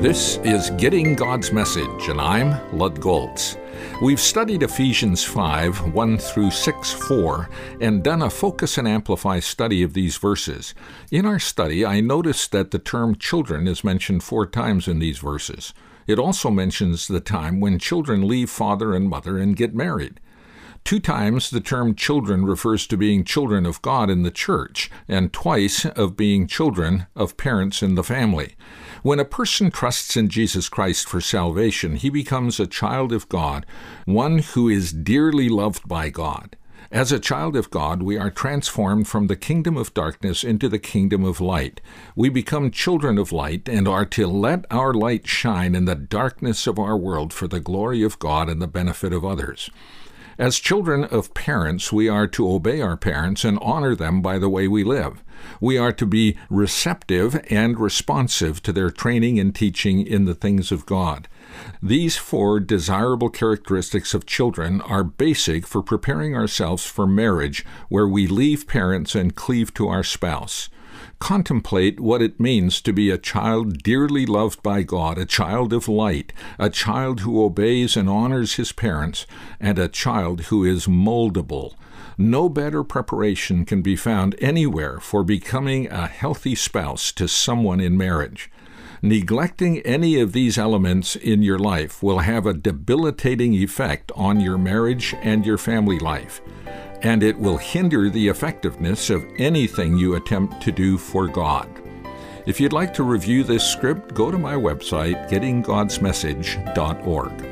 This is Getting God's Message, and I'm Lud Golz. We've studied Ephesians 5 1 through 6 4 and done a focus and amplify study of these verses. In our study, I noticed that the term children is mentioned four times in these verses. It also mentions the time when children leave father and mother and get married. Two times the term children refers to being children of God in the church, and twice of being children of parents in the family. When a person trusts in Jesus Christ for salvation, he becomes a child of God, one who is dearly loved by God. As a child of God, we are transformed from the kingdom of darkness into the kingdom of light. We become children of light and are to let our light shine in the darkness of our world for the glory of God and the benefit of others. As children of parents, we are to obey our parents and honor them by the way we live. We are to be receptive and responsive to their training and teaching in the things of God. These four desirable characteristics of children are basic for preparing ourselves for marriage, where we leave parents and cleave to our spouse contemplate what it means to be a child dearly loved by God, a child of light, a child who obeys and honors his parents, and a child who is moldable. No better preparation can be found anywhere for becoming a healthy spouse to someone in marriage. Neglecting any of these elements in your life will have a debilitating effect on your marriage and your family life and it will hinder the effectiveness of anything you attempt to do for God. If you'd like to review this script, go to my website, gettinggodsmessage.org.